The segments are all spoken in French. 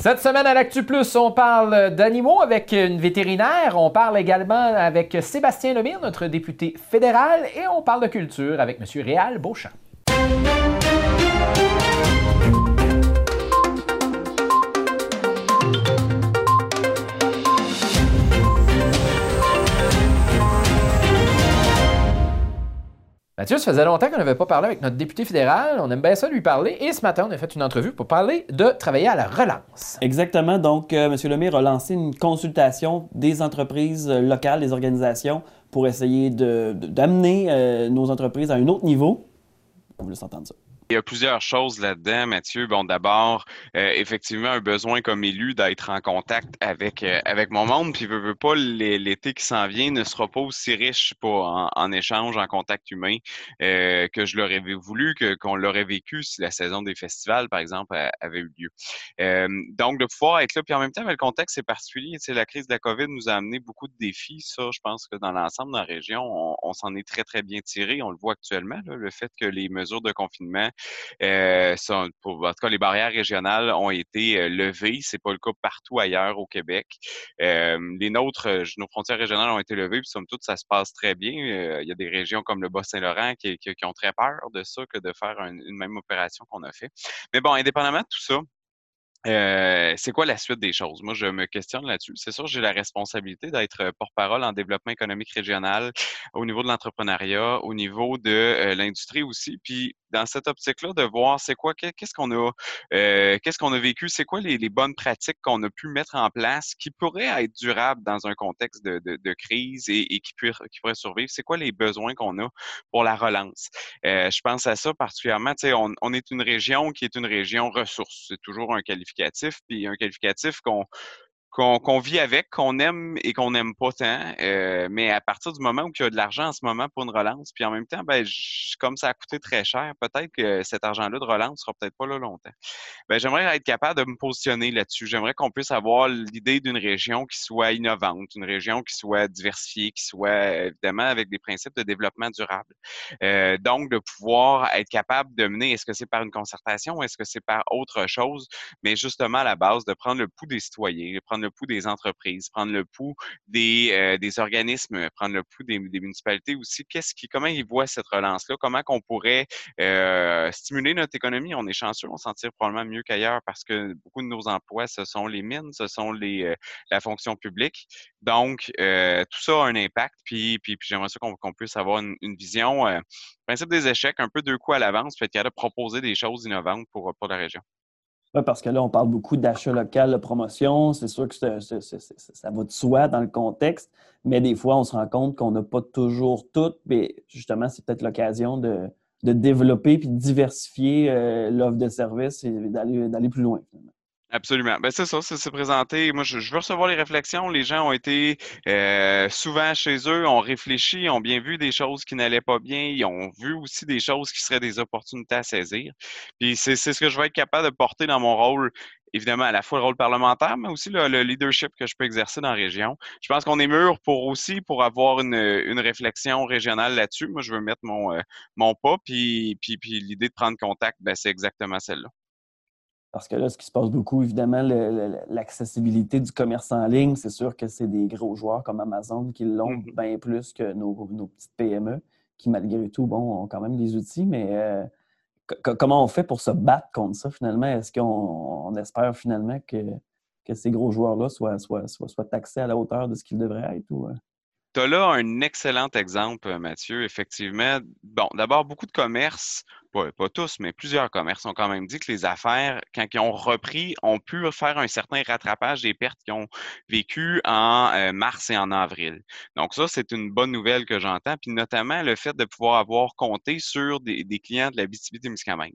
Cette semaine à l'Actu Plus, on parle d'animaux avec une vétérinaire. On parle également avec Sébastien Lemire, notre député fédéral. Et on parle de culture avec M. Réal Beauchamp. Mathieu, ça faisait longtemps qu'on n'avait pas parlé avec notre député fédéral. On aime bien ça lui parler. Et ce matin, on a fait une entrevue pour parler de travailler à la relance. Exactement. Donc, euh, M. Lemire a lancé une consultation des entreprises locales, des organisations, pour essayer d'amener euh, nos entreprises à un autre niveau. Vous laisse entendre ça. Il y a plusieurs choses là-dedans, Mathieu. Bon, d'abord, euh, effectivement, un besoin comme élu d'être en contact avec, euh, avec mon monde. Puis, veux, veux pas, l'été qui s'en vient ne sera pas aussi riche pour, en, échange, en contact humain euh, que je l'aurais voulu, que, qu'on l'aurait vécu si la saison des festivals, par exemple, avait eu lieu. donc, de pouvoir être là. Puis, en même temps, le contexte est particulier. Tu sais, la crise de la COVID nous a amené beaucoup de défis. Ça, je pense que dans l'ensemble de la région, on, s'en est très, très bien tiré. On le voit actuellement, le fait que les mesures de confinement euh, en tout cas, les barrières régionales ont été euh, levées. C'est pas le cas partout ailleurs au Québec. Euh, les nôtres, nos frontières régionales ont été levées, puis somme toute, ça se passe très bien. il y a des régions comme le Bas-Saint-Laurent qui, ont très peur de ça que de faire une même opération qu'on a fait. Mais bon, indépendamment de tout ça, c'est quoi la suite des choses? Moi, je me questionne là-dessus. C'est sûr, j'ai la responsabilité d'être porte-parole en développement économique régional au niveau de l'entrepreneuriat, au niveau de l'industrie aussi. Puis, dans cette optique-là, de voir c'est quoi, qu'est-ce qu'on a, qu'est-ce qu'on a vécu, c'est quoi les, bonnes pratiques qu'on a pu mettre en place qui pourraient être durables dans un contexte de, crise et, qui, pourraient survivre? C'est quoi les besoins qu'on a pour la relance? je pense à ça particulièrement. On, on est une région qui est une région ressource. C'est toujours un qualificatif puis un qualificatif qu'on qu'on vit avec, qu'on aime et qu'on n'aime pas tant. Euh, mais à partir du moment où il y a de l'argent en ce moment pour une relance, puis en même temps, ben, comme ça a coûté très cher, peut-être que cet argent-là de relance sera peut-être pas là longtemps. Ben, j'aimerais être capable de me positionner là-dessus. J'aimerais qu'on puisse avoir l'idée d'une région qui soit innovante, une région qui soit diversifiée, qui soit évidemment avec des principes de développement durable. Euh, donc, de pouvoir être capable de mener, est-ce que c'est par une concertation est-ce que c'est par autre chose, mais justement à la base de prendre le pouls des citoyens, prendre le pouls des entreprises, prendre le pouls des, euh, des organismes, prendre le pouls des, municipalités aussi. Qu'est-ce qui, comment ils voient cette relance-là? Comment qu'on pourrait euh, stimuler notre économie? On est chanceux, on s'en tire probablement mieux qu'ailleurs parce que beaucoup de nos emplois, ce sont les mines, ce sont les, euh, la fonction publique. Donc, tout ça a un impact. Puis, puis, j'aimerais ça qu'on puisse avoir une, vision, principe des échecs, un peu deux coups à l'avance, puis être capable de proposer des choses innovantes pour, pour la région. Oui, parce que là, on parle beaucoup d'achat local, de promotion. C'est sûr que ça va de soi dans le contexte, mais des fois, on se rend compte qu'on n'a pas toujours tout. Mais justement, c'est peut-être l'occasion de, développer puis de diversifier euh, l'offre de service et d'aller plus loin. Absolument. Ben c'est ça, c'est présenté. Moi, je, veux recevoir les réflexions. Les gens ont été euh, souvent chez eux, ont réfléchi, ont bien vu des choses qui n'allaient pas bien, ils ont vu aussi des choses qui seraient des opportunités à saisir. Puis c'est ce que je vais être capable de porter dans mon rôle évidemment à la fois le rôle parlementaire, mais aussi le, leadership que je peux exercer dans la région. Je pense qu'on est mûr pour aussi pour avoir une, une réflexion régionale là-dessus. Moi, je veux mettre mon, euh, mon pas, puis, puis, puis l'idée de prendre contact, ben, c'est exactement celle-là. Parce que là, ce qui se passe beaucoup, évidemment, l'accessibilité du commerce en ligne, c'est sûr que c'est des gros joueurs comme Amazon qui l'ont mm-hmm. bien plus que nos, petites PME, qui malgré tout, bon, ont quand même des outils, mais euh, comment on fait pour se battre contre ça finalement? Est-ce qu'on espère finalement que, que ces gros joueurs-là soient, soient, soient, taxés à la hauteur de ce qu'ils devraient être? Ou, euh? Tu as là un excellent exemple, Mathieu. Effectivement, bon, d'abord, beaucoup de commerces pas, tous, mais plusieurs commerces ont quand même dit que les affaires, quand ils ont repris, ont pu faire un certain rattrapage des pertes qu'ils ont vécues en euh, mars et en avril. Donc ça, c'est une bonne nouvelle que j'entends, puis notamment le fait de pouvoir avoir compté sur des, clients de la BTB-Témiscamingue.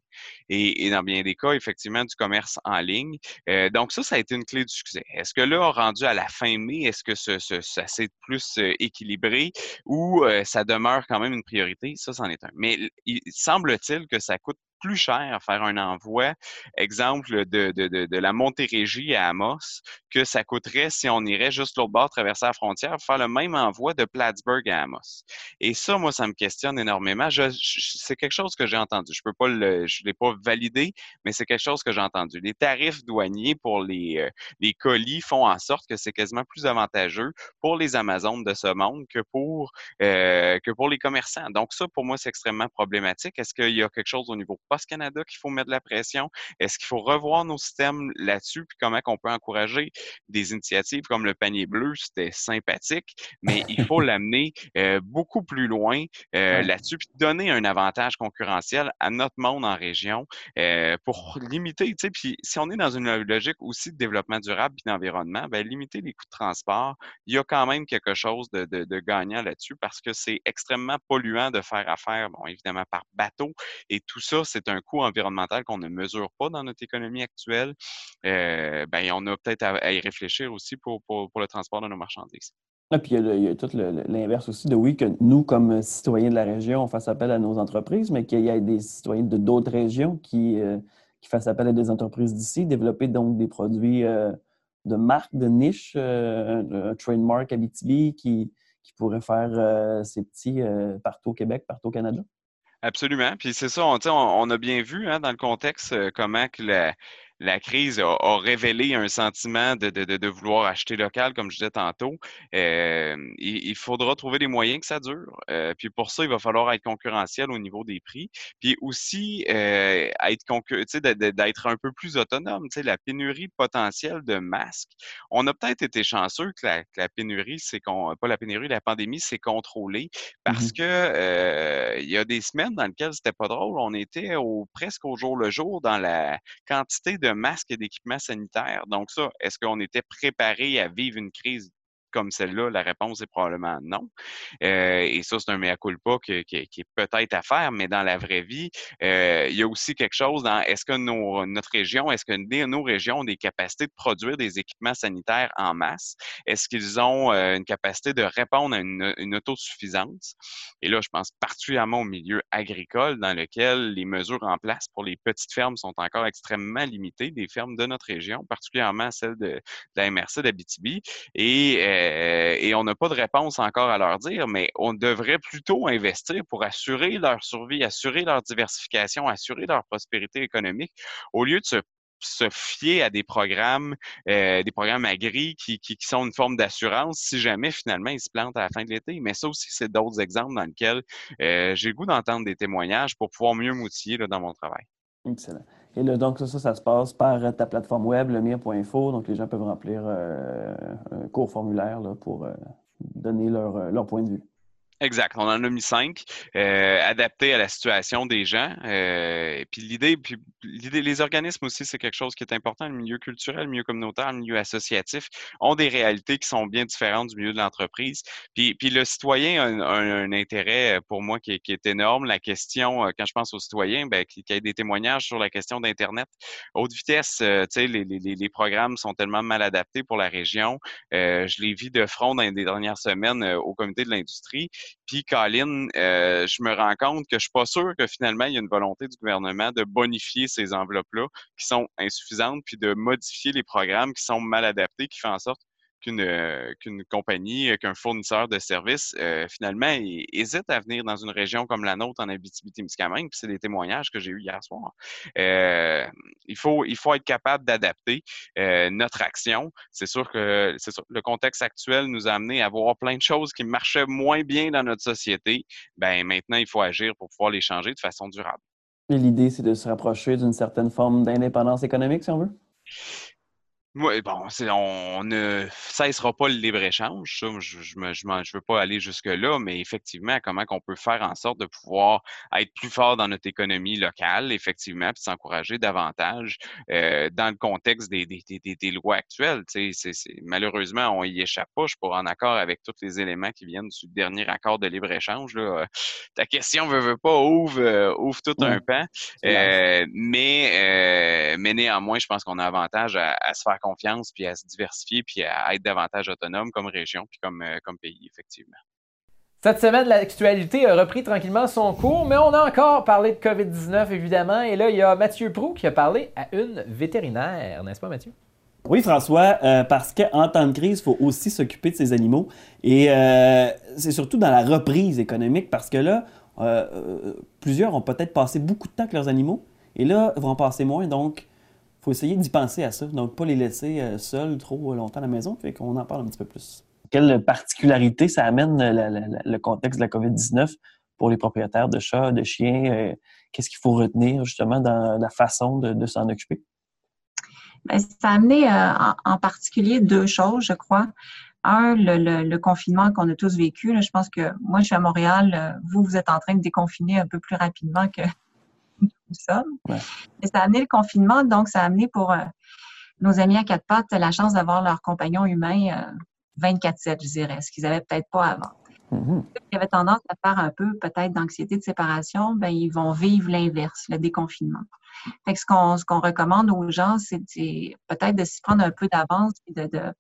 Et, et dans bien des cas, effectivement, du commerce en ligne. Euh, donc ça, ça a été une clé du succès. Est-ce que là, rendu à la fin mai, est-ce que ça s'est plus euh, équilibré ou ça demeure quand même une priorité? Ça, c'en est un. Mais il semble-t-il que ça coûte plus cher faire un envoi, exemple de, de, de, la Montérégie à Amos, que ça coûterait si on irait juste l'autre bord, traverser la frontière, faire le même envoi de Plattsburgh à Amos. Et ça, moi, ça me questionne énormément. c'est quelque chose que j'ai entendu. Je peux pas le, je l'ai pas validé, mais c'est quelque chose que j'ai entendu. Les tarifs douaniers pour les, euh, les colis font en sorte que c'est quasiment plus avantageux pour les Amazones de ce monde que pour, euh, que pour les commerçants. Donc ça, pour moi, c'est extrêmement problématique. Est-ce qu'il y a quelque chose au niveau Post Canada qu'il faut mettre de la pression? Est-ce qu'il faut revoir nos systèmes là-dessus? Puis comment on peut encourager des initiatives comme le panier bleu? C'était sympathique, mais il faut l'amener euh, beaucoup plus loin euh, là-dessus, puis donner un avantage concurrentiel à notre monde en région euh, pour limiter, tu sais, puis si on est dans une logique aussi de développement durable et d'environnement, ben, limiter les coûts de transport, il y a quand même quelque chose de, de gagnant là-dessus parce que c'est extrêmement polluant de faire affaire, bon, évidemment, par bateau. Et tout ça, c'est un coût environnemental qu'on ne mesure pas dans notre économie actuelle. Euh, ben, on a peut-être à, y réfléchir aussi pour, le transport de nos marchandises. Et ah, puis il y, a, tout l'inverse aussi de oui, que nous, comme citoyens de la région, on fasse appel à nos entreprises, mais qu'il y ait des citoyens de d'autres régions qui, euh, qui fassent appel à des entreprises d'ici, développer donc des produits euh, de marque, de niche, un, trademark Abitibi qui, qui pourrait faire ses petits partout au Québec, partout au Canada? Absolument. Puis c'est ça, on, on, a bien vu hein, dans le contexte comment que la, la crise a, révélé un sentiment de, de, de, vouloir acheter local, comme je disais tantôt. Euh, il, faudra trouver des moyens que ça dure. Euh, puis pour ça, il va falloir être concurrentiel au niveau des prix. Puis aussi, euh, être d'être un peu plus autonome. La pénurie potentielle de masques. On a peut-être été chanceux que la, la pénurie, c'est qu'on pas la pénurie, la pandémie s'est contrôlée parce mmh que euh, il y a des semaines dans lesquelles c'était pas drôle. On était au, presque au jour le jour dans la quantité de masques et d'équipements sanitaires. Donc ça, est-ce qu'on était préparé à vivre une crise comme celle-là? La réponse est probablement non. Euh, et ça, c'est un mea culpa qui, est peut-être à faire, mais dans la vraie vie, euh, il y a aussi quelque chose dans est-ce que notre région, est-ce que nos régions ont des capacités de produire des équipements sanitaires en masse? Est-ce qu'ils ont euh, une capacité de répondre à une, une, autosuffisance? Et là, je pense particulièrement au milieu agricole dans lequel les mesures en place pour les petites fermes sont encore extrêmement limitées, des fermes de notre région, particulièrement celles de, de la MRC d'Abitibi. Et euh, et on n'a pas de réponse encore à leur dire, mais on devrait plutôt investir pour assurer leur survie, assurer leur diversification, assurer leur prospérité économique, au lieu de se fier à des programmes, euh, des programmes agri qui, qui, sont une forme d'assurance si jamais finalement ils se plantent à la fin de l'été. Mais ça aussi, c'est d'autres exemples dans lesquels euh, j'ai le goût d'entendre des témoignages pour pouvoir mieux m'outiller dans mon travail. Excellent. Et là, donc, ça, ça, se passe par euh, ta plateforme web, lemire.info. Donc, les gens peuvent remplir euh, un court formulaire là, pour euh, donner leur, leur point de vue. Exact. On en a mis cinq, euh, adaptés à la situation des gens. Euh, puis l'idée, puis l'idée, les organismes aussi, c'est quelque chose qui est important. Le milieu culturel, le milieu communautaire, le milieu associatif ont des réalités qui sont bien différentes du milieu de l'entreprise. Puis, puis le citoyen a un, intérêt pour moi qui est, énorme. La question, euh, quand je pense aux citoyens, ben, qu'il y ait des témoignages sur la question d'Internet. Haute vitesse, tu sais, les, les, les, programmes sont tellement mal adaptés pour la région. je les vis de front dans les dernières semaines au comité de l'industrie. Puis, Colin, euh, je me rends compte que je suis pas sûr que finalement, il y a une volonté du gouvernement de bonifier ces enveloppes-là qui sont insuffisantes, puis de modifier les programmes qui sont mal adaptés, qui font en sorte qu'une euh, qu'une compagnie, euh, qu'un fournisseur de services, euh, finalement, hésite à venir dans une région comme la nôtre en Abitibi-Témiscamingue. Puis c'est des témoignages que j'ai eus hier soir. il, faut, il faut être capable d'adapter notre action. C'est sûr que c'est le contexte actuel nous a amené à voir plein de choses qui marchaient moins bien dans notre société. Ben maintenant, il faut agir pour pouvoir les changer de façon durable. L'idée, c'est de se rapprocher d'une certaine forme d'indépendance économique, si on veut? Oui, bon, on, ne cessera pas le libre-échange. je ne je, je, veux pas aller jusque-là, mais effectivement, comment qu'on peut faire en sorte de pouvoir être plus fort dans notre économie locale, effectivement, puis s'encourager davantage euh, dans le contexte des, des, des, des lois actuelles. C'est, malheureusement, on y échappe pas. Je suis pas en accord avec tous les éléments qui viennent du dernier accord de libre-échange. Ta question veut, veut pas ouvre, euh, ouvre tout un pan. Euh, mais, mais néanmoins, je pense qu'on a avantage à, à se faire confiance, puis à se diversifier, puis à être davantage autonome comme région, puis comme, euh, comme pays, effectivement. Cette semaine, l'actualité a repris tranquillement son cours, mais on a encore parlé de COVID-19, évidemment. Et là, il y a Mathieu Prou qui a parlé à une vétérinaire, n'est-ce pas, Mathieu? Oui, François, euh, parce qu'en temps de crise, il faut aussi s'occuper de ces animaux. Et euh, c'est surtout dans la reprise économique, parce que là, euh, plusieurs ont peut-être passé beaucoup de temps avec leurs animaux, et là, ils vont en passer moins. Donc, faut essayer d'y penser à ça. Donc, pas les laisser seuls trop longtemps à la maison. Fait qu'on en parle un petit peu plus. Quelle particularité ça amène le contexte de la COVID-19 pour les propriétaires de chats, de chiens? Qu'est-ce qu'il faut retenir justement dans la façon de s'en occuper? Ben, ça a amené euh, en, particulier deux choses, je crois. Un, le, confinement qu'on a tous vécu. je pense que moi, je suis à Montréal. Euh, vous, vous êtes en train de déconfiner un peu plus rapidement que nous sommes. Et ça a amené le confinement, donc ça a amené pour euh, nos amis à quatre pattes la chance d'avoir leur compagnon humain 24-7, je dirais, ce qu'ils n'avaient peut-être pas avant. Mm-hmm. Ceux qui avaient tendance à faire un peu peut-être d'anxiété de séparation, ben, ils vont vivre l'inverse, le déconfinement. Fait que ce qu'on recommande aux gens, c'est peut-être de s'y prendre un peu d'avance et de, de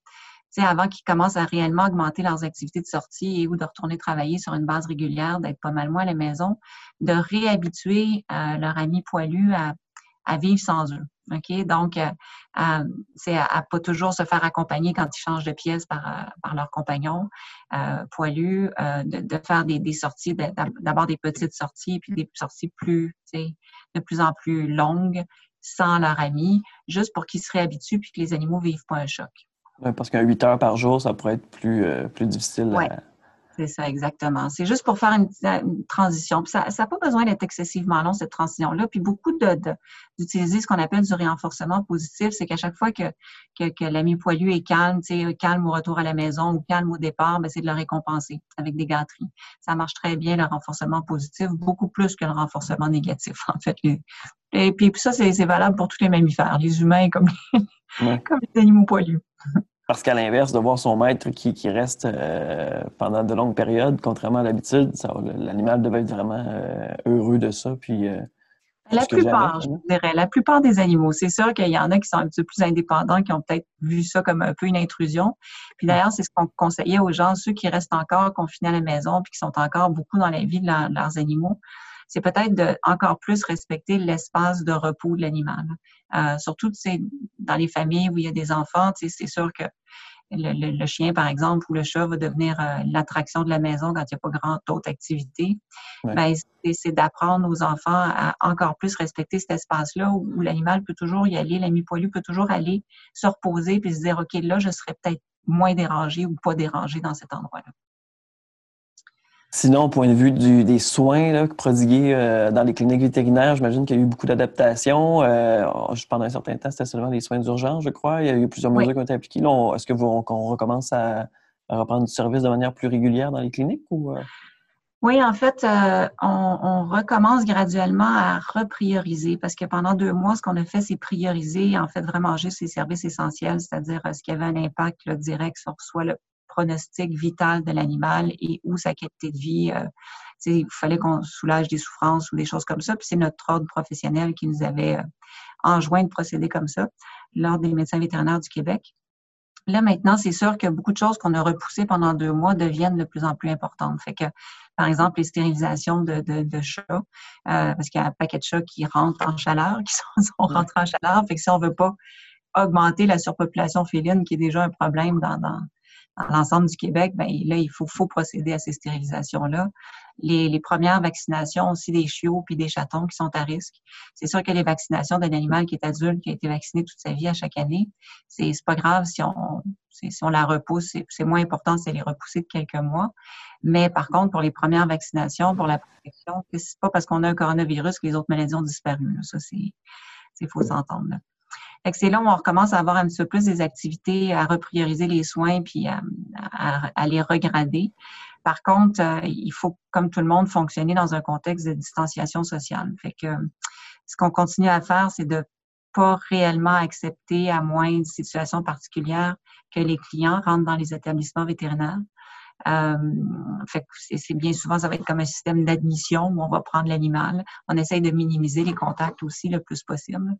avant qu'ils commencent à réellement augmenter leurs activités de sortie et ou de retourner travailler sur une base régulière, d'être pas mal moins à la maison, de réhabituer euh, leur ami poilu à, à vivre sans eux. OK? Donc, euh, euh, c'est à, pas toujours se faire accompagner quand ils changent de pièce par, euh, par leur compagnon poilu, de, faire des, des sorties, d'abord des petites sorties, puis des sorties plus, de plus en plus longues sans leur ami, juste pour qu'ils se réhabituent puis que les animaux vivent pas un choc. Parce qu'un 8 heures par jour, ça pourrait être plus, plus difficile à, c'est ça, exactement. C'est juste pour faire une, transition. ça n'a pas besoin d'être excessivement long, cette transition-là. Puis beaucoup d'utiliser ce qu'on appelle du renforcement positif, c'est qu'à chaque fois que, que, l'ami poilu est calme, calme au retour à la maison ou calme au départ, ben, c'est de le récompenser avec des gâteries. Ça marche très bien, le renforcement positif, beaucoup plus que le renforcement négatif, en fait. Et puis, ça, c'est valable pour tous les mammifères, les humains comme comme les animaux poilus. Parce qu'à l'inverse, de voir son maître qui, qui reste euh, pendant de longues périodes, contrairement à l'habitude, l'animal devait être vraiment euh, heureux de ça. Puis, euh, la plupart, je dirais, la plupart des animaux. C'est sûr qu'il y en a qui sont un petit peu plus indépendants, qui ont peut-être vu ça comme un peu une intrusion. Puis d'ailleurs, c'est ce qu'on conseillait aux gens, ceux qui restent encore confinés à la maison, puis qui sont encore beaucoup dans la vie de leurs animaux c'est peut-être de encore plus respecter l'espace de repos de l'animal. Euh, surtout dans les familles où il y a des enfants, c'est sûr que le, chien, par exemple, ou le chat va devenir euh, l'attraction de la maison quand il n'y a pas grand autre activité. Ben, c'est d'apprendre aux enfants à encore plus respecter cet espace-là où, l'animal peut toujours y aller, l'ami poilu peut toujours aller se reposer puis se dire, OK, là, je serais peut-être moins dérangé ou pas dérangé dans cet endroit-là. Sinon, au point de vue des soins là, prodigués euh, dans les cliniques vétérinaires, j'imagine qu'il y a eu beaucoup d'adaptations. Euh, pendant un certain temps, c'était seulement les soins d'urgence, je crois. Il y a eu plusieurs mesures qui ont été appliquées. Est-ce que vous, qu'on recommence à, reprendre du service de manière plus régulière dans les cliniques? Ou, euh? Oui, en fait, on, recommence graduellement à reprioriser parce que pendant deux mois, ce qu'on a fait, c'est prioriser, en fait, vraiment juste les services essentiels, c'est-à-dire ce qui avait un impact direct sur soit le pronostic vital de l'animal et où sa qualité de vie. Euh, il fallait qu'on soulage des souffrances ou des choses comme ça. Puis c'est notre ordre professionnel qui nous avait euh, enjoint de procéder comme ça, l'Ordre des médecins vétérinaires du Québec. Là, maintenant, c'est sûr que beaucoup de choses qu'on a repoussées pendant deux mois deviennent de plus en plus importantes. Fait que, par exemple, les stérilisations de, de, chats, euh, parce qu'il y a un paquet de chats qui rentrent en chaleur, qui sont, rentrés en chaleur. Fait que si on veut pas augmenter la surpopulation féline, qui est déjà un problème dans, dans, dans l'ensemble du Québec, ben là, il faut, faut procéder à ces stérilisations-là. Les, les, premières vaccinations aussi des chiots puis des chatons qui sont à risque. C'est sûr que les vaccinations d'un animal qui est adulte, qui a été vacciné toute sa vie à chaque année, c'est pas grave si on, si on la repousse. C'est moins important si elle est repoussée de quelques mois. Mais par contre, pour les premières vaccinations, pour la protection, c'est pas parce qu'on a un coronavirus que les autres maladies ont disparu. Ça, c'est faut s'entendre c'est là où on recommence à avoir un petit peu plus des activités, à reprioriser les soins puis à, les regrader. Par contre, euh, il faut, comme tout le monde, fonctionner dans un contexte de distanciation sociale. Fait que ce qu'on continue à faire, c'est de pas réellement accepter, à moins de situations particulières, que les clients rentrent dans les établissements vétérinaires. Euh, fait c'est bien souvent, ça va être comme un système d'admission où on va prendre l'animal. On essaye de minimiser les contacts aussi le plus possible.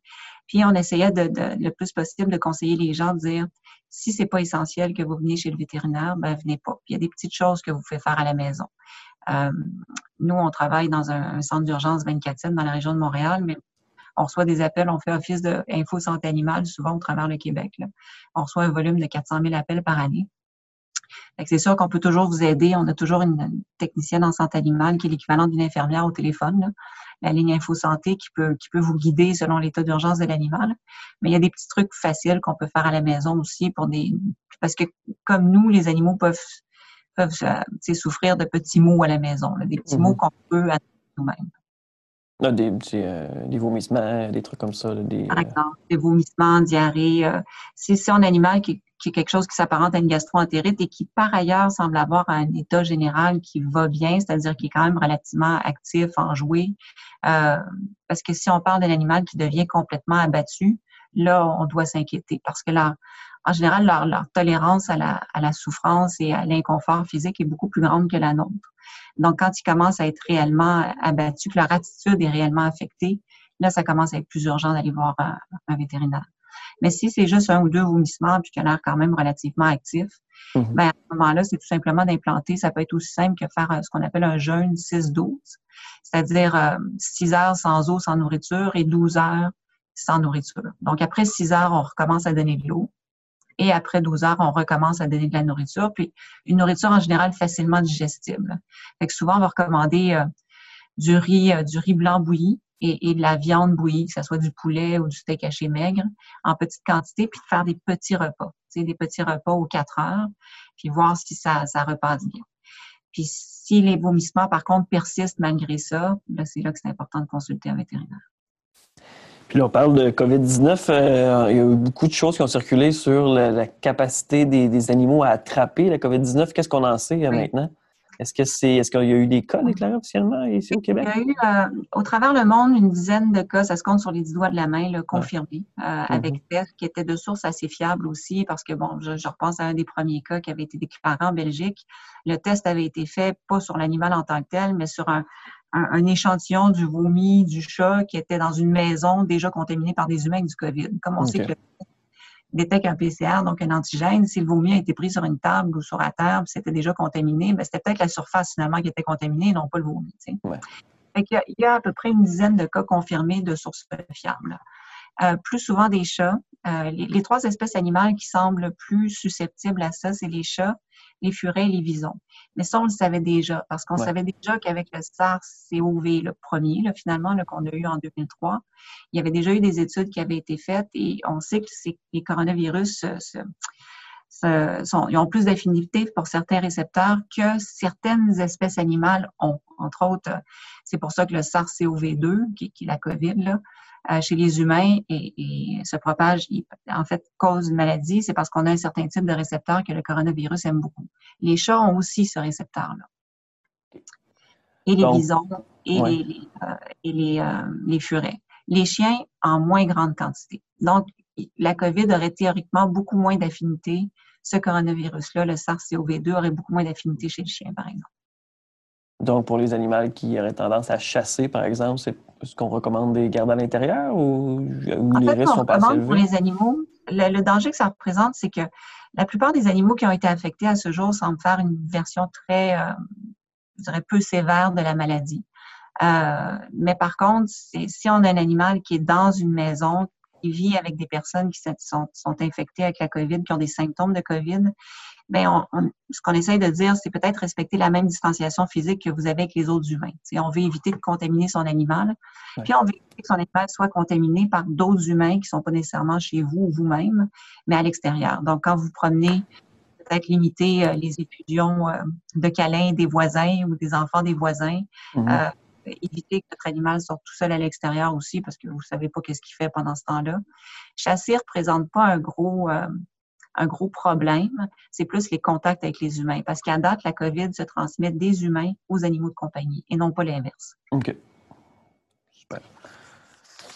Puis on essayait de, le plus possible de conseiller les gens, de dire si c'est pas essentiel que vous venez chez le vétérinaire, ben venez pas. Puis il y a des petites choses que vous pouvez faire à la maison. Euh, nous, on travaille dans un, centre d'urgence 24 dans la région de Montréal, mais On reçoit des appels, on fait office d'info santé animale, souvent au travers le Québec. On reçoit un volume de 400 000 appels par année. C'est sûr qu'on peut toujours vous aider. On a toujours une, technicienne en santé animale qui est l'équivalent d'une infirmière au téléphone, la ligne Info Santé qui peut, qui peut vous guider selon l'état d'urgence de l'animal. Mais il y a des petits trucs faciles qu'on peut faire à la maison aussi pour des. Parce que comme nous, les animaux peuvent, peuvent euh, souffrir de petits maux à la maison, des petits maux mm-hmm. qu'on peut nous-mêmes. Ah, des, euh, des, vomissements, des trucs comme ça. des, Par exemple, des vomissements, diarrhée. Euh, si c'est un animal qui, qui est quelque chose qui s'apparente à une gastroentérite et qui, par ailleurs, semble avoir un état général qui va bien, c'est-à-dire qui est quand même relativement actif, enjoué. Euh, parce que si on parle d'un animal qui devient complètement abattu, là, on doit s'inquiéter parce que là, en général, leur, tolérance à la, souffrance et à l'inconfort physique est beaucoup plus grande que la nôtre. Donc, quand ils commencent à être réellement abattus, que leur attitude est réellement affectée, là, ça commence à être plus urgent d'aller voir un, un vétérinaire. Mais si c'est juste un ou deux vomissements puis qu'il a l'air quand même relativement actif, ben, à ce moment-là, c'est tout simplement d'implanter. Ça peut être aussi simple que faire euh, ce qu'on appelle un jeûne 6-12, c'est-à-dire 6 euh, heures sans eau, sans nourriture et 12 heures sans nourriture. Donc, après 6 heures, on recommence à donner de l'eau. Et après 12 heures, on recommence à donner de la nourriture. Puis, une nourriture en général facilement digestible. Fait que souvent, on va recommander euh, du riz, du riz blanc bouilli, et, de la viande bouillie, que ce soit du poulet ou du steak haché maigre, en petite quantité, puis de faire des petits repas, des petits repas aux quatre heures, puis voir si ça, ça repasse bien. Puis si les vomissements, par contre, persistent malgré ça, c'est là que c'est important de consulter un vétérinaire. Puis là, on parle de COVID-19. Euh, il y a eu beaucoup de choses qui ont circulé sur la, capacité des, animaux à attraper la COVID-19. Qu'est-ce qu'on en sait euh, maintenant? Est-ce que c'est, est-ce qu'il y a eu des cas déclarés officiellement ici au Québec? Il y a eu, euh, au travers le monde, une dizaine de cas, ça se compte sur les dix doigts de la main, le confirmés, euh, mm-hmm. avec tests qui étaient de sources assez fiables aussi, parce que bon, je, repense à un des premiers cas qui avait été déclaré en Belgique. Le test avait été fait pas sur l'animal en tant que tel, mais sur un, échantillon du vomi du chat qui était dans une maison déjà contaminée par des humains avec du COVID. Comme on sait que le détecte un PCR, donc un antigène, si le vomi a été pris sur une table ou sur la table, c'était déjà contaminé, ben c'était peut-être la surface finalement qui était contaminée, non pas le vomi. il, y a, à peu près une dizaine de cas confirmés de sources fiables. Euh, plus souvent des chats. Euh, les, trois espèces animales qui semblent plus susceptibles à ça, c'est les chats, les furets et les visons. Mais ça, on le savait déjà, parce qu'on savait déjà qu'avec le SARS-CoV, le premier, là, finalement, qu'on a eu en 2003, il y avait déjà eu des études qui avaient été faites et on sait que les coronavirus ils ont plus d'affinité pour certains récepteurs que certaines espèces animales ont. Entre autres, c'est pour ça que le SARS-CoV-2, qui, qui, est la COVID, là, euh, chez les humains et, se propage, en fait, cause une maladie, c'est parce qu'on a un certain type de récepteur que le coronavirus aime beaucoup. Les chats ont aussi ce récepteur-là. Et les bisons et, les, euh, et les, euh, les furets. Les chiens en moins grande quantité. Donc, la COVID aurait théoriquement beaucoup moins d'affinité. Ce coronavirus-là, le SARS-CoV-2, aurait beaucoup moins d'affinité chez le chien, par exemple. Donc, pour les animaux qui auraient tendance à chasser, par exemple, c'est ce qu'on recommande des gardes à l'intérieur ou, les risques sont pas assez Pour les animaux, le, danger que ça représente, c'est que la plupart des animaux qui ont été affectés à ce jour semblent faire une version très, euh, je dirais, peu sévère de la maladie. Euh, mais par contre, si on a un animal qui est dans une maison, vit avec des personnes qui sont, sont infectées avec la COVID, qui ont des symptômes de COVID, bien, ce qu'on essaye de dire, c'est peut-être respecter la même distanciation physique que vous avez avec les autres humains. on veut éviter de contaminer son animal, puis on veut éviter que son animal soit contaminé par d'autres humains qui ne sont pas nécessairement chez vous ou vous-même, mais à l'extérieur. Donc, quand vous promenez, peut-être limiter euh, les étudiants euh, de câlins des voisins ou des enfants des voisins. Mm-hmm. Euh, éviter que votre animal sorte tout seul à l'extérieur aussi parce que vous ne savez pas qu'est-ce qu'il fait pendant ce temps-là. Chasser ne représente pas un gros, un gros problème, c'est plus les contacts avec les humains. Parce qu'à date, la COVID se transmet des humains aux animaux de compagnie et non pas l'inverse. OK. Super.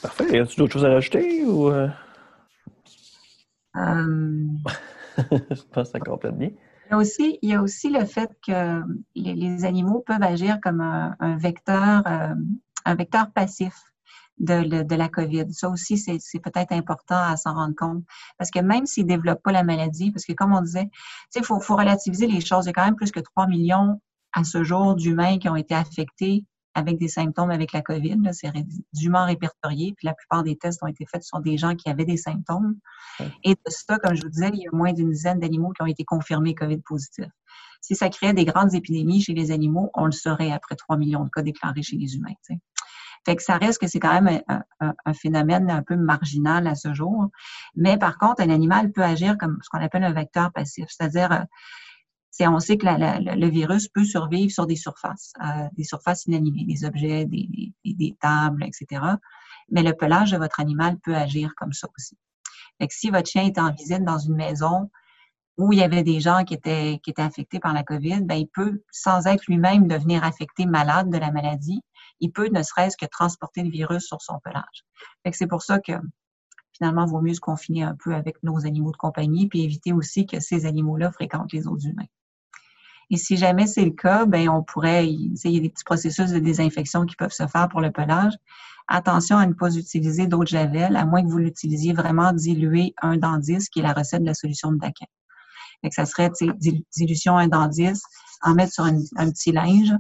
Parfait. Y a-t-il d'autres choses à rajouter ou. Euh? Euh. Je pense que ça complète bien. Il y, a aussi, il y a aussi le fait que les, animaux peuvent agir comme un, vecteur, euh, un vecteur passif de, la COVID. Ça aussi, c'est peut-être important à s'en rendre compte. Parce que même s'ils ne développent pas la maladie, parce que comme on disait, il faut, faut relativiser les choses. Il y a quand même plus que 3 millions à ce jour d'humains qui ont été affectés avec des symptômes avec la COVID. C'est dûment répertorié. Puis la plupart des tests ont été faits sur des gens qui avaient des symptômes. Et de ça, comme je vous disais, il y a moins d'une dizaine d'animaux qui ont été confirmés COVID positifs. Si ça créait des grandes épidémies chez les animaux, on le saurait après 3 millions de cas déclarés chez les humains. Fait que ça reste que c'est quand même un, phénomène un peu marginal à ce jour. Mais par contre, un animal peut agir comme ce qu'on appelle un vecteur passif, c'est-à-dire euh, on sait que le virus peut survivre sur des surfaces, euh, des surfaces inanimées, des objets, des, tables, etc. Mais le pelage de votre animal peut agir comme ça aussi. Fait que si votre chien est en visite dans une maison où il y avait des gens qui étaient, qui étaient affectés par la COVID, ben, il peut, sans être lui-même devenir affecté malade de la maladie, il peut ne serait-ce que transporter le virus sur son pelage. Fait que c'est pour ça que finalement, il vaut mieux se confiner un peu avec nos animaux de compagnie, puis éviter aussi que ces animaux-là fréquentent les autres humains. Et si jamais c'est le cas, ben on pourrait, il y a des petits processus de désinfection qui peuvent se faire pour le pelage. Attention à ne pas utiliser d'eau de javel, à moins que vous l'utilisiez vraiment dilué un dans 10, qui est la recette de la solution de Daquin. Fait que ça serait dilution un dans 10, en mettre sur un, petit linge,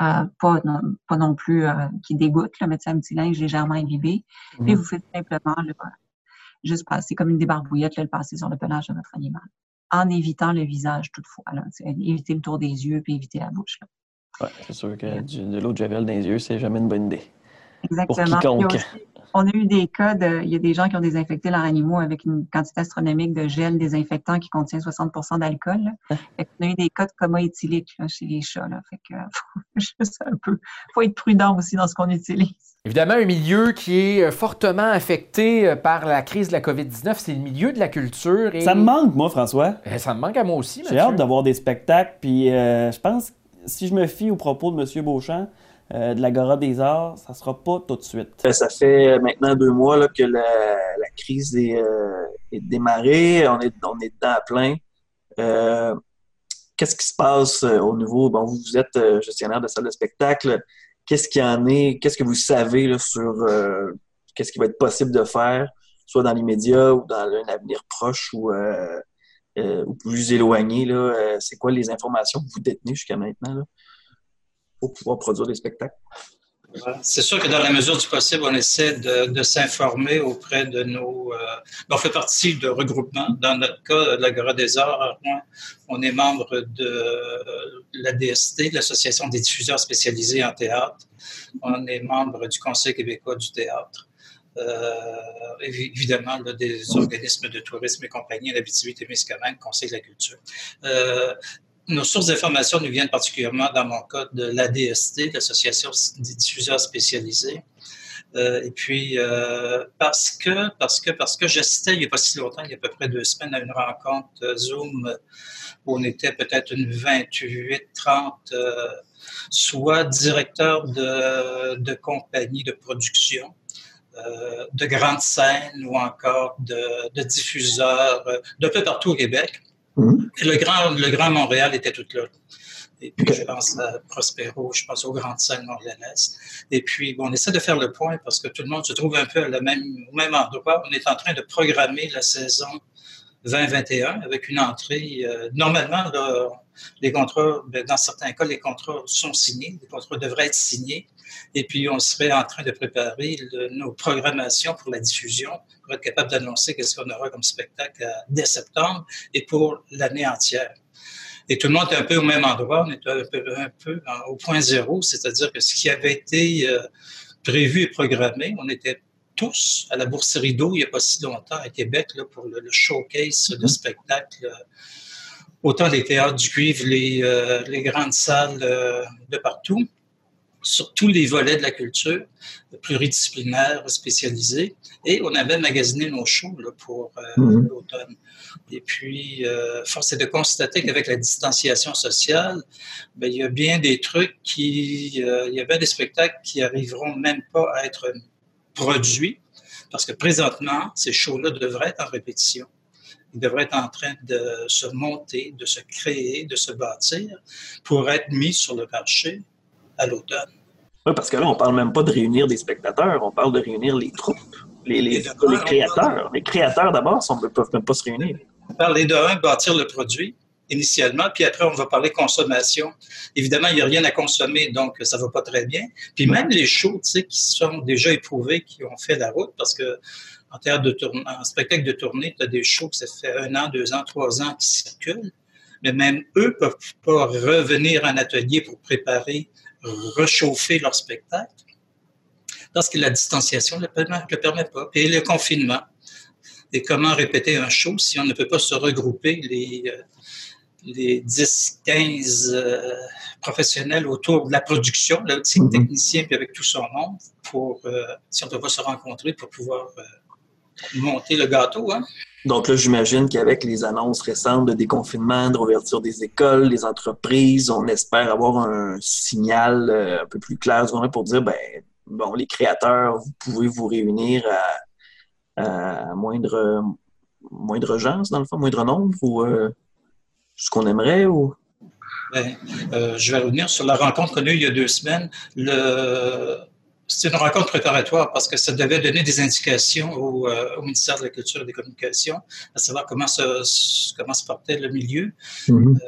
euh, pas, non, pas non plus euh, qui dégoûte, là, mettre ça un petit linge légèrement imbibé. Puis mhm. vous faites simplement juste passer comme une débarbouillette, le passer sur le pelage de votre animal en évitant le visage toutefois. Là, éviter le tour des yeux puis éviter la bouche. Oui, c'est sûr que de l'eau de javel dans les yeux, c'est jamais une bonne idée. Exactement. Pour quiconque. on a eu des cas de. Il y a des gens qui ont désinfecté leurs animaux avec une quantité astronomique de gel désinfectant qui contient 60% d'alcool. On a eu des cas de coma éthylique chez les chats. Là. Fait que, faut, un peu, faut être prudent aussi dans ce qu'on utilise. Évidemment, un milieu qui est euh, fortement affecté euh, par la crise de la COVID-19, c'est le milieu de la culture. Ça me manque, moi, François. Eh, ça me manque à moi aussi. J'ai hâte d'avoir des spectacles. Puis euh, je pense, si je me fie aux propos de M. Beauchamp, de l'Agora des Arts, ça sera pas tout de suite. Ça fait maintenant deux mois là, que la, crise est, démarrée. On est, on est dedans à plein. Qu'est-ce qui se passe au niveau... Bon, vous êtes gestionnaire de salle de spectacle qu'est-ce qu'il y en est, qu'est-ce que vous savez sur euh, qu'est-ce qui va être possible de faire, soit dans l'immédiat ou dans un avenir proche ou, euh, euh, plus éloigné. c'est quoi les informations que vous détenez jusqu'à maintenant pour pouvoir produire des spectacles? C'est sûr que dans la mesure du possible, on essaie de, s'informer auprès de nos. Euh, on fait partie de regroupements. Dans notre cas, l'Agora des Arts, on est membre de la DST, l'Association des diffuseurs spécialisés en théâtre. On est membre du Conseil québécois du théâtre. Euh, évidemment, des organismes de tourisme et compagnie, la Témiscamingue, Conseil de la culture. Euh, nos sources d'information nous viennent particulièrement, dans mon cas, de l'ADST, l'Association des diffuseurs spécialisés. Euh, et puis, euh, parce que, parce que, parce que j'assistais il n'y a pas si longtemps, il y a à peu près deux semaines, à une rencontre euh, Zoom où on était peut-être une 28, 30, soit directeurs de, de compagnies de production, de grandes scènes ou encore de, de diffuseurs de peu partout au Québec Mhm. le, grand, le Grand Montréal était tout là. Et puis, je pense à Prospero, je pense aux grandes scènes montréalaises. Et puis, bon, on essaie de faire le point parce que tout le monde se trouve un peu à même, au même endroit. On est en train de programmer la saison 2021 avec une entrée. Euh, normalement, les contrats, ben, dans certains cas, les contrats sont signés, les contrats devraient être signés. Et puis, on serait en train de préparer nos programmations pour la diffusion pour être capable d'annoncer qu'est-ce qu'on aura comme spectacle euh, dès septembre et pour l'année entière. Et tout le monde est un peu au même endroit, on est un peu, un peu au point zéro, c'est-à-dire que ce qui avait été euh, prévu et programmé, on était tous à la Bourse Rideau il n'y a pas si longtemps à Québec là, pour le, showcase de mm-hmm. spectacles. Euh, autant les théâtres du cuivre, les, les grandes salles de partout sur tous les volets de la culture, pluridisciplinaire, spécialisé. Et on avait magasiné nos shows là, pour euh, mhm. l'automne. Et puis, euh, force est de constater qu'avec la distanciation sociale, ben, il y a bien des trucs qui... Euh, il y a bien des spectacles qui arriveront même pas à être produits, parce que présentement, ces shows-là devraient être en répétition. Ils devraient être en train de se monter, de se créer, de se bâtir pour être mis sur le marché à l'automne. Oui, parce que là, on parle même pas de réunir des spectateurs, on parle de réunir les troupes, les, les, créateurs. Les créateurs, d'abord, ne peuvent même pas se réunir. On parle de un, bâtir le produit, initialement, puis après, on va parler consommation. Évidemment, il n'y a rien à consommer, donc ça va pas très bien. Puis même les shows, tu sais, qui sont déjà éprouvés, qui ont fait la route, parce que en termes de tournée, en spectacle de tournée, tu as des shows que ça fait un an, deux ans, trois ans qui circulent, mais même eux peuvent pas revenir en atelier pour préparer, réchauffer leur spectacle parce que la distanciation ne le permet, le permet pas. Et le confinement. Et comment répéter un show si on ne peut pas se regrouper les, euh, les 10, 15 euh, professionnels autour de la production, le mm-hmm. technicien, puis avec tout son monde, pour, euh, si on ne peut pas se rencontrer pour pouvoir monter le gâteau. Hein? Donc là, j'imagine qu'avec les annonces récentes de déconfinement, de réouverture des écoles, des entreprises, on espère avoir un signal un peu plus clair pour dire, ben bon, les créateurs, vous pouvez vous réunir à, moindre, moindre urgence, dans le fond, moindre nombre, ou euh, ce qu'on aimerait, ou... Ben, euh, je vais revenir sur la rencontre qu'on a eue il y a deux semaines. Le... C'est une rencontre préparatoire parce que ça devait donner des indications au, euh, ministère de la Culture et des Communications, à savoir comment se, comment se portait le milieu. Mm-hmm.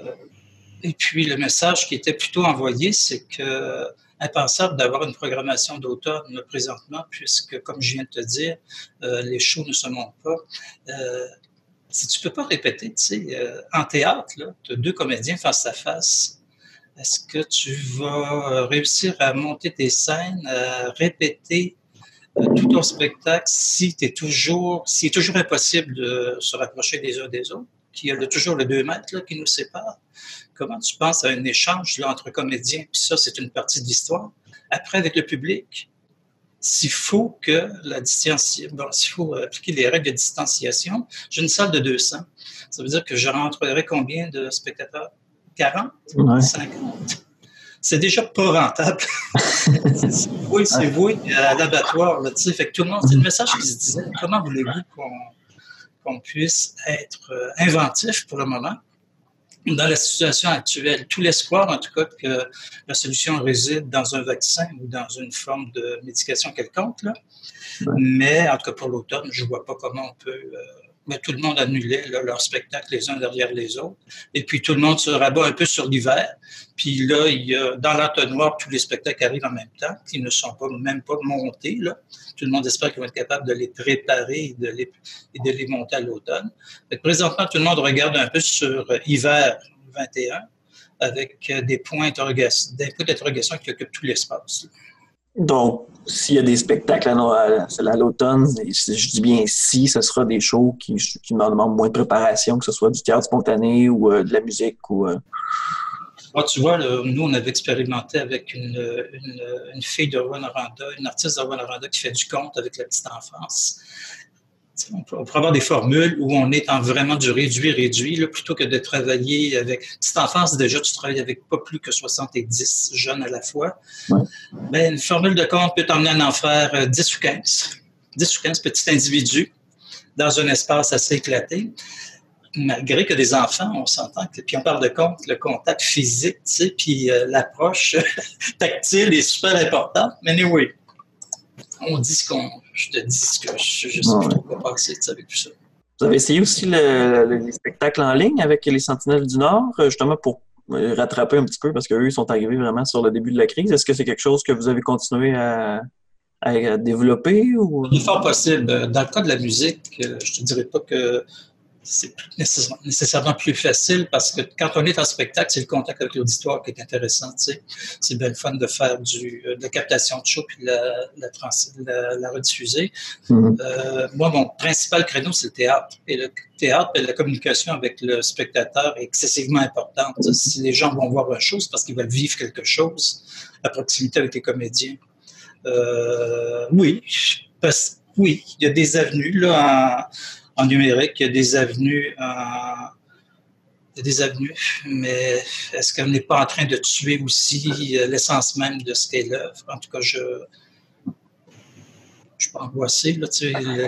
et puis, le message qui était plutôt envoyé, c'est que impensable d'avoir une programmation d'automne présentement, puisque, comme je viens de te dire, euh, les shows ne se montent pas. Euh, si tu ne peux pas répéter, tu sais, euh, en théâtre, tu as deux comédiens face à face. Est-ce que tu vas réussir à monter tes scènes, à répéter tout ton spectacle si es toujours, est toujours impossible de se rapprocher des uns des autres, qu'il y a toujours le deux mètres là, qui nous séparent? Comment tu penses à un échange entre comédiens? Puis ça, c'est une partie de l'histoire. Après, avec le public, s'il faut que la distanciation, bon, s'il faut appliquer les règles de distanciation, j'ai une salle de 200. Ça veut dire que je rentrerai combien de spectateurs? 40? 50? C'est déjà pas rentable. oui, c'est voué à l'abattoir. Fait que tout le monde, c'est le message qui se disait. Comment voulez-vous qu'on puisse être euh, inventif pour le moment? dans la situation actuelle, tout l'espoir, en tout cas, que la solution réside dans un vaccin ou dans une forme de médication quelconque. Là. Mais, en tout cas, pour l'automne, je ne vois pas comment on peut euh, mais tout le monde annulait leur spectacle les uns derrière les autres. Et puis tout le monde se rabat un peu sur l'hiver. Puis là, il y a, dans l'entonnoir, tous les spectacles arrivent en même temps, qui ne sont pas même pas montés. Là. Tout le monde espère qu'ils vont être capables de les préparer et de les, et de les monter à l'automne. Présentement, tout le monde regarde un peu sur hiver 21 avec des points d'interrogation qui occupent tout l'espace. Donc, s'il y a des spectacles à, l'automne, je dis bien si, ce sera des shows qui, demandent moins de préparation, que ce soit du théâtre spontané ou euh, de la musique. Euh. Ah, tu vois, nous, on avait expérimenté avec une, fille de Rwanda, une artiste de Rwanda qui fait du conte avec la petite enfance. On pourrait avoir des formules où on est en vraiment du réduit-réduit, plutôt que de travailler avec. Petite enfance, déjà, tu travailles avec pas plus que 70 jeunes à la fois. Ben, une formule de compte peut t'emmener à en faire 10 euh, ou 15. 10 ou 15 petits individus dans un espace assez éclaté. Malgré que des enfants, on s'entend que, puis on parle de compte, le contact physique, tu sais, puis euh, l'approche tactile est super importante. Mais anyway, on dit ce qu'on, je te dis ce que je, je sais pas quoi penser avec tout ça. Vous avez essayé aussi le, les spectacles en ligne avec les Sentinelles du Nord, euh, justement pour euh, rattraper un petit peu parce qu'eux, ils sont arrivés vraiment sur le début de la crise. Est-ce que c'est quelque chose que vous avez continué à, à développer? Ou... Il est fort possible. Dans le cas de la musique, euh, je te dirais pas que c'est nécessairement plus facile parce que quand on est en spectacle, c'est le contact avec l'auditoire qui est intéressant. Tu sais. C'est bien le fun de faire du, euh, de la captation de show puis la, la, la, la rediffuser. Mm-hmm. euh, moi, mon principal créneau, c'est le théâtre. Et le théâtre la communication avec le spectateur est excessivement importante. Si les gens vont voir une chose parce qu'ils veulent vivre quelque chose, la proximité avec les comédiens. Euh, oui, parce, oui, il y a des avenues là, en, en numérique, il y a des avenues, euh, des avenues, mais est-ce qu'on n'est pas en train de tuer aussi euh, l'essence même de ce qu'est l'œuvre? En tout cas, je je suis pas angoissé. Là,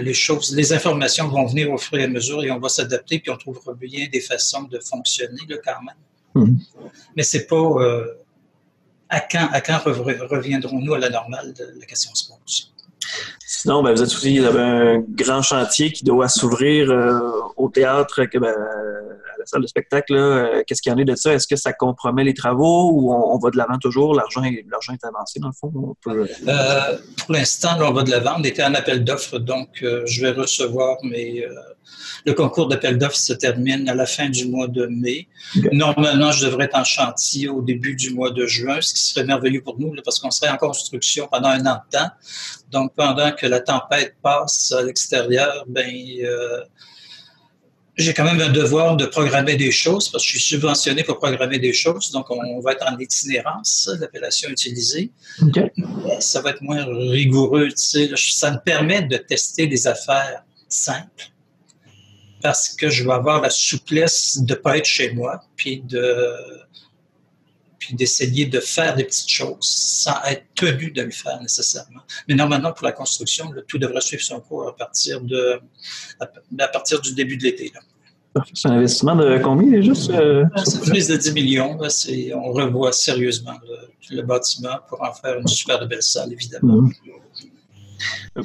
les choses, les informations vont venir au fur et à mesure et on va s'adapter puis on trouvera bien des façons de fonctionner là, quand même. Mm-hmm. Mais c'est pas euh, à quand, à quand reviendrons-nous à la normale? La question se pose? Sinon, ben, vous êtes aussi, vous avez un grand chantier qui doit s'ouvrir euh, au théâtre, ben, la salle de spectacle, euh, qu'est-ce qu'il y en est de ça? Est-ce que ça compromet les travaux ou on, va de l'avant toujours? L'argent est, est avancé, dans le fond? Euh, pour l'instant, on va de l'avant. On était en appel d'offres, donc je vais recevoir mes le concours d'appel d'offres se termine à la fin du mois de mai. Normalement, je devrais être en chantier au début du mois de juin, ce qui serait merveilleux pour nous, parce qu'on serait en construction pendant un an de temps. Donc, pendant que la tempête passe à l'extérieur, ben, euh, j'ai quand même un devoir de programmer des choses parce que je suis subventionné pour programmer des choses. Donc, on va être en itinérance, l'appellation utilisée. Ça va être moins rigoureux. Tu sais, ça me permet de tester des affaires simples parce que je vais avoir la souplesse de ne pas être chez moi, puis de puis d'essayer de faire des petites choses sans être tenu de le faire nécessairement. Mais normalement, pour la construction, tout devrait suivre son cours à partir, de, à, partir du début de l'été. C'est un investissement de combien déjà? C'est plus de 10 millions. on revoit sérieusement le, bâtiment pour en faire une super belle salle, évidemment. Mhm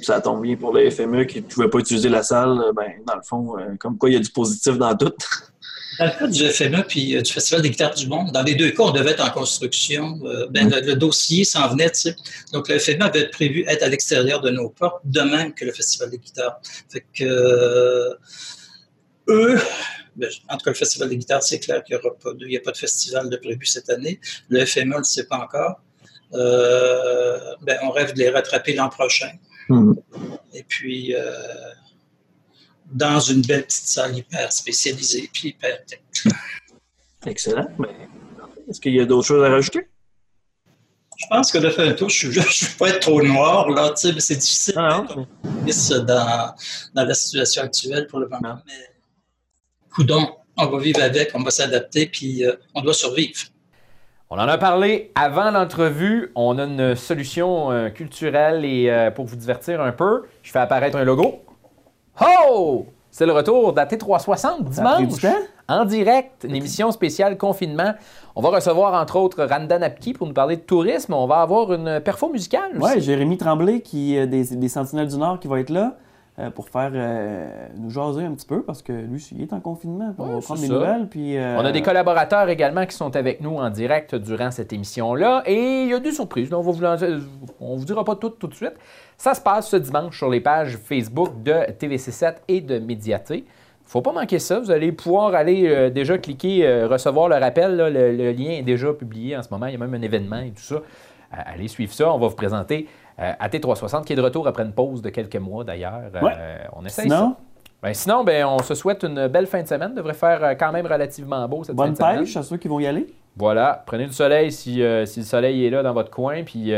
ça tombe bien pour le FME qui ne pouvait pas utiliser la salle. Euh, ben, dans le fond, euh, comme quoi il y a du positif dans tout. Dans le cas du FME puis euh, du Festival des guitares du monde, dans les deux cas, on devait être en construction. ben, le, dossier s'en venait, tu sais. Donc, le FME avait prévu être à l'extérieur de nos portes, de même que le Festival des guitares. Fait que eux, ben, en tout cas, le Festival des guitares, c'est clair qu'il n'y a pas de festival de prévu cette année. Le FME, on ne le sait pas encore. ben, on rêve de les rattraper l'an prochain. Mhm. Et puis, euh, dans une belle petite salle hyper spécialisée, puis hyper technique. Excellent. Est-ce qu'il y a d'autres choses à rajouter? Je pense que de faire un tour, je ne vais pas être trop noir, là, c'est difficile ah dans, dans la situation actuelle pour le moment. Mais, coudon, on va vivre avec, on va s'adapter, puis euh, on doit survivre. On en a parlé avant l'entrevue. On a une solution euh, culturelle et euh, pour vous divertir un peu. Je fais apparaître un logo. Oh! C'est le retour d'AT360 dimanche. En direct, une émission spéciale confinement. On va recevoir entre autres Randa Napki pour nous parler de tourisme. On va avoir une perfo musicale. Oui, Jérémy Tremblay qui, euh, des, des Sentinelles du Nord qui va être là. Euh, pour faire euh, nous jaser un petit peu parce que lui, il est en confinement. On va prendre des nouvelles. Puis, euh, On a des collaborateurs également qui sont avec nous en direct durant cette émission-là. Et il y a des surprises. on ne vous, dira pas tout tout de suite. Ça se passe ce dimanche sur les pages Facebook de TVC7 et de Médiaté. faut pas manquer ça. Vous allez pouvoir aller déjà cliquer, recevoir le rappel. le, le, lien est déjà publié en ce moment. Il y a même un événement et tout ça. allez suivre ça. On va vous présenter AT360 qui est de retour après une pause de quelques mois d'ailleurs. Euh, on essaye sinon? ça. Ben, sinon, ben, on se souhaite une belle fin de semaine. devrait faire euh, quand même relativement beau cette Bonne fin de pêche à ceux qui vont y aller. Voilà, prenez du soleil si, si le soleil est là dans votre coin. Puis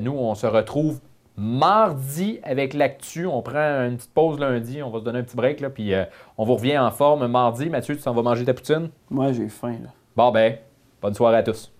nous, on se retrouve mardi avec l'actu. On prend une petite pause lundi, on va se donner un petit break, là, puis on vous revient en forme mardi. Mathieu, tu s'en vas manger ta poutine? Moi, j'ai faim. Là. Bon, ben, bonne soirée à tous.